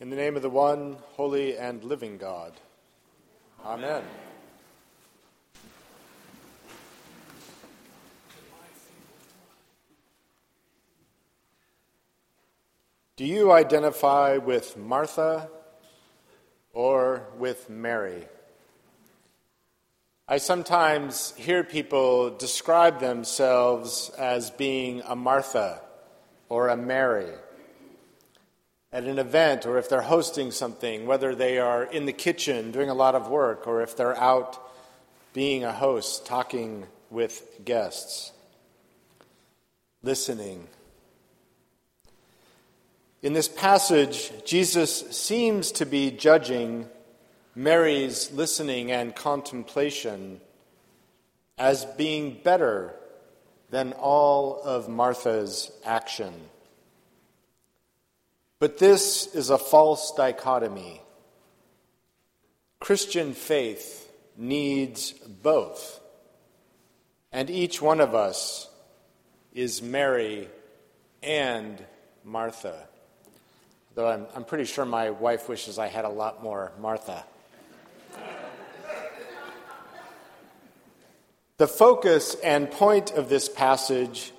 In the name of the one holy and living God. Amen. Do you identify with Martha or with Mary? I sometimes hear people describe themselves as being a Martha or a Mary at an event or if they're hosting something, whether they are in the kitchen doing a lot of work or if they're out being a host, talking with guests, listening. In this passage, Jesus seems to be judging Mary's listening and contemplation as being better than all of Martha's action. But this is a false dichotomy. Christian faith needs both. And each one of us is Mary and Martha. Though I'm, I'm pretty sure my wife wishes I had a lot more Martha. the focus and point of this passage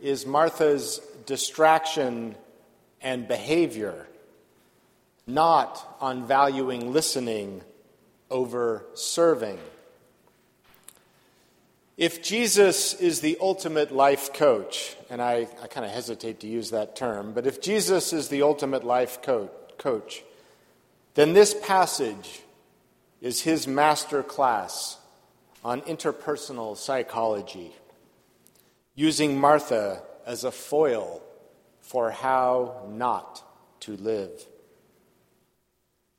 is Martha's distraction and behavior, not on valuing listening over serving. If Jesus is the ultimate life coach, and I, I kind of hesitate to use that term, but if Jesus is the ultimate life coach, coach, then this passage is his master class on interpersonal psychology, using Martha as a foil for how not to live.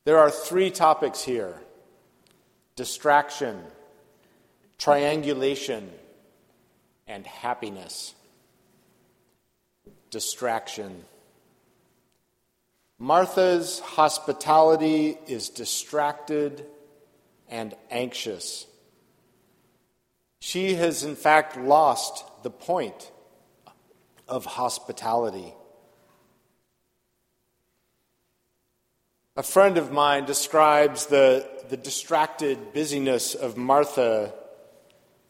There are three topics here distraction, triangulation, and happiness. Distraction. Martha's hospitality is distracted and anxious. She has, in fact, lost the point of hospitality. A friend of mine describes the, the distracted busyness of Martha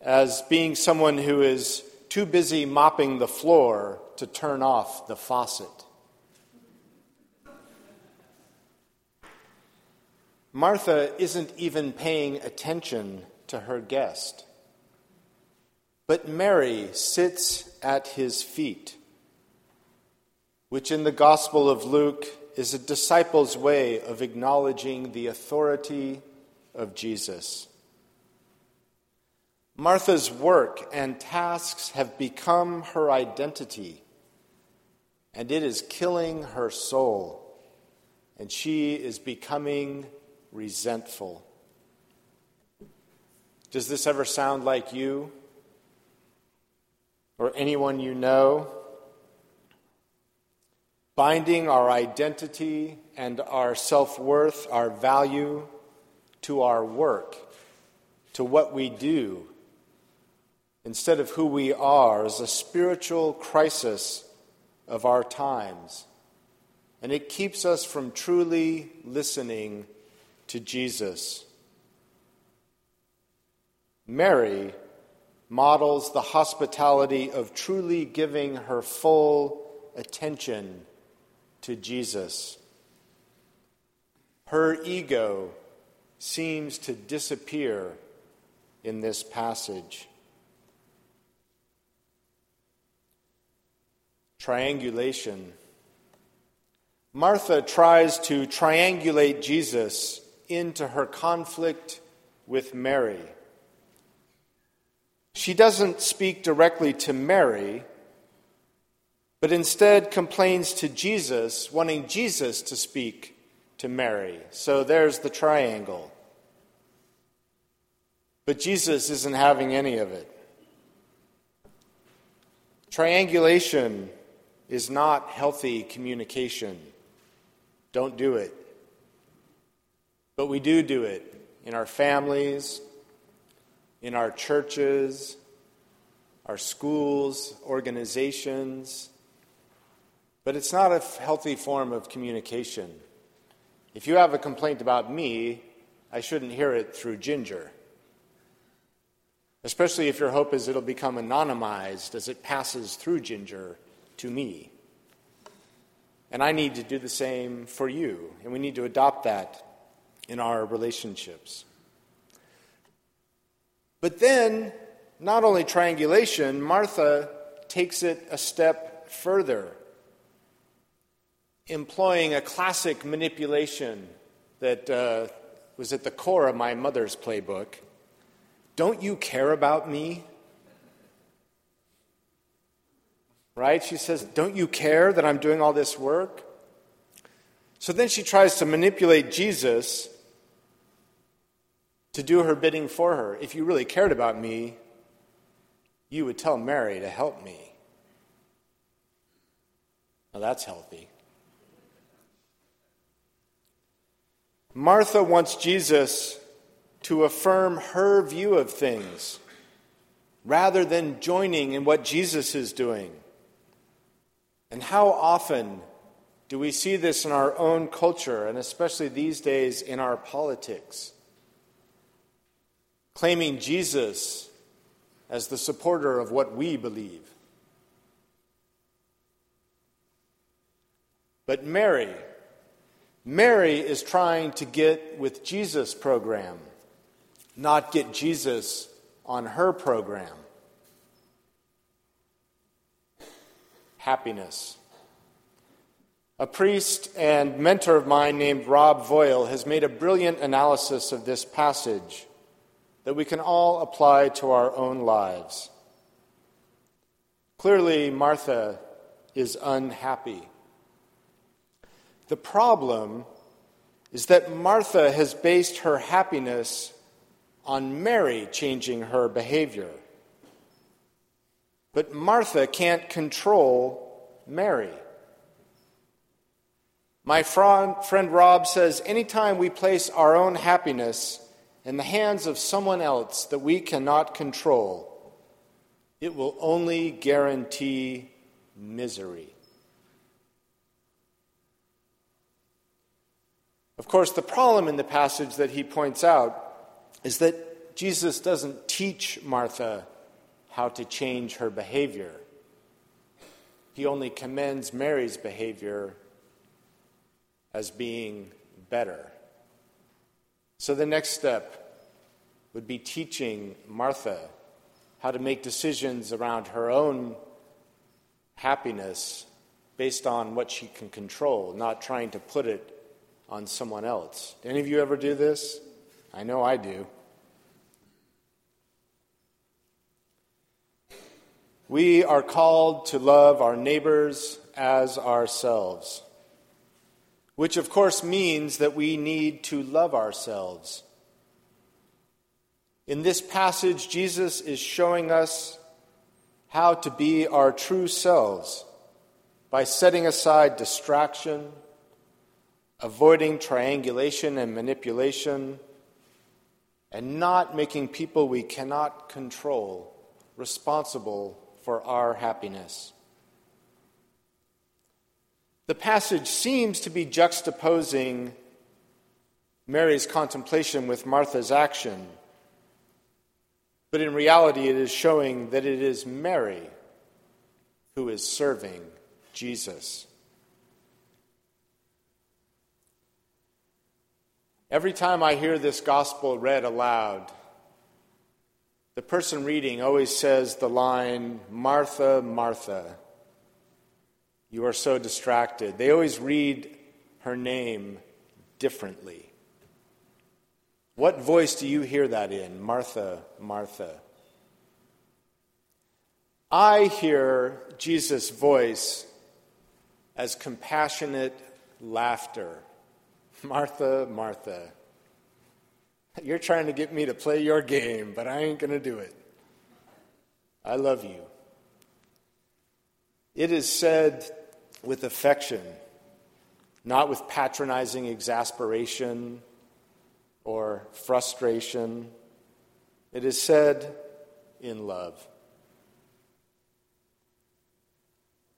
as being someone who is too busy mopping the floor to turn off the faucet. Martha isn't even paying attention to her guest. But Mary sits at his feet, which in the Gospel of Luke is a disciple's way of acknowledging the authority of Jesus. Martha's work and tasks have become her identity, and it is killing her soul, and she is becoming resentful. Does this ever sound like you or anyone you know? binding our identity and our self worth, our value to our work, to what we do, instead of who we are, is a spiritual crisis of our times. And it keeps us from truly listening to Jesus. Mary models the hospitality of truly giving her full attention to Jesus. Her ego seems to disappear in this passage. Triangulation. Martha tries to triangulate Jesus into her conflict with Mary. She doesn't speak directly to Mary, but instead complains to Jesus, wanting Jesus to speak to Mary. So there's the triangle. But Jesus isn't having any of it. Triangulation is not healthy communication. Don't do it. But we do do it in our families, in our churches, our schools, organizations, but it's not a healthy form of communication. If you have a complaint about me, I shouldn't hear it through Ginger. Especially if your hope is it'll become anonymized as it passes through Ginger to me. And I need to do the same for you, and we need to adopt that in our relationships. But then, not only triangulation, Martha takes it a step further, employing a classic manipulation that uh, was at the core of my mother's playbook. Don't you care about me? Right? She says, Don't you care that I'm doing all this work? So then she tries to manipulate Jesus to do her bidding for her. If you really cared about me, you would tell Mary to help me. Now that's healthy. Martha wants Jesus to affirm her view of things rather than joining in what Jesus is doing. And how often do we see this in our own culture, and especially these days in our politics? Claiming Jesus as the supporter of what we believe. But Mary, Mary is trying to get with Jesus' program not get Jesus on her program. Happiness. A priest and mentor of mine named Rob Voyle has made a brilliant analysis of this passage that we can all apply to our own lives. Clearly, Martha is unhappy. The problem is that Martha has based her happiness on Mary changing her behavior. But Martha can't control Mary. My friend Rob says anytime we place our own happiness in the hands of someone else that we cannot control, it will only guarantee misery. Of course, the problem in the passage that he points out is that Jesus doesn't teach Martha how to change her behavior. He only commends Mary's behavior as being better. So the next step would be teaching Martha how to make decisions around her own happiness based on what she can control, not trying to put it on someone else. Any of you ever do this? I know I do. We are called to love our neighbors as ourselves, which of course means that we need to love ourselves. In this passage, Jesus is showing us how to be our true selves by setting aside distraction, avoiding triangulation and manipulation, and not making people we cannot control responsible for our happiness. The passage seems to be juxtaposing Mary's contemplation with Martha's action, but in reality, it is showing that it is Mary who is serving Jesus. Every time I hear this gospel read aloud, the person reading always says the line, Martha, Martha, you are so distracted. They always read her name differently. What voice do you hear that in? Martha, Martha. I hear Jesus' voice as compassionate laughter. Martha, Martha. You're trying to get me to play your game, but I ain't going to do it. I love you. It is said with affection, not with patronizing exasperation or frustration. It is said in love.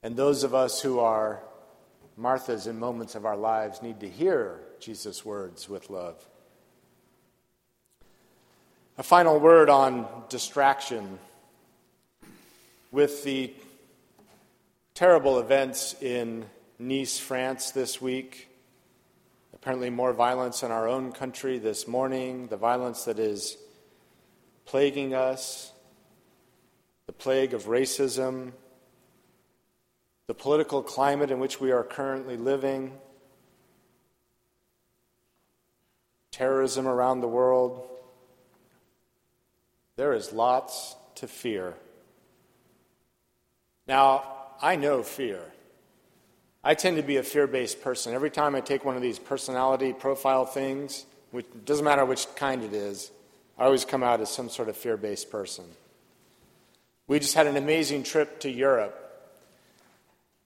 And those of us who are Marthas in moments of our lives need to hear Jesus' words with love. A final word on distraction. With the terrible events in Nice, France this week, apparently more violence in our own country this morning, the violence that is plaguing us, the plague of racism, the political climate in which we are currently living, terrorism around the world. There is lots to fear. Now, I know fear. I tend to be a fear based person. Every time I take one of these personality profile things, which doesn't matter which kind it is, I always come out as some sort of fear based person. We just had an amazing trip to Europe.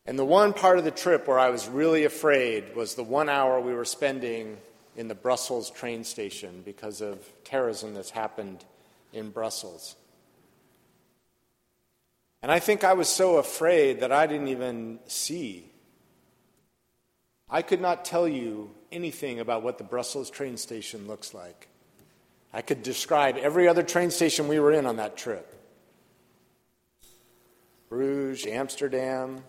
And the one part of the trip where I was really afraid was the one hour we were spending in the Brussels train station because of terrorism that's happened in Brussels. And I think I was so afraid that I didn't even see. I could not tell you anything about what the Brussels train station looks like. I could describe every other train station we were in on that trip Bruges, Amsterdam,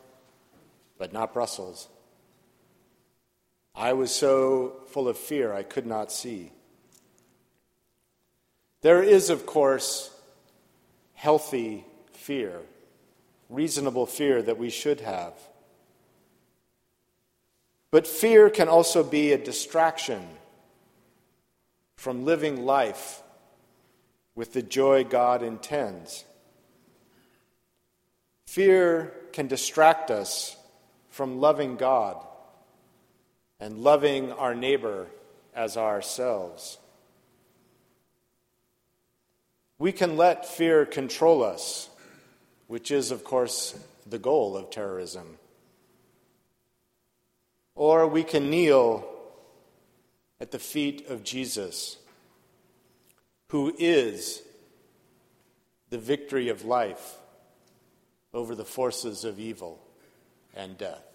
but not Brussels. I was so full of fear I could not see. There is, of course, healthy fear, reasonable fear that we should have. But fear can also be a distraction from living life with the joy God intends. Fear can distract us from loving God and loving our neighbor as ourselves. We can let fear control us, which is, of course, the goal of terrorism. Or we can kneel at the feet of Jesus, who is the victory of life over the forces of evil and death.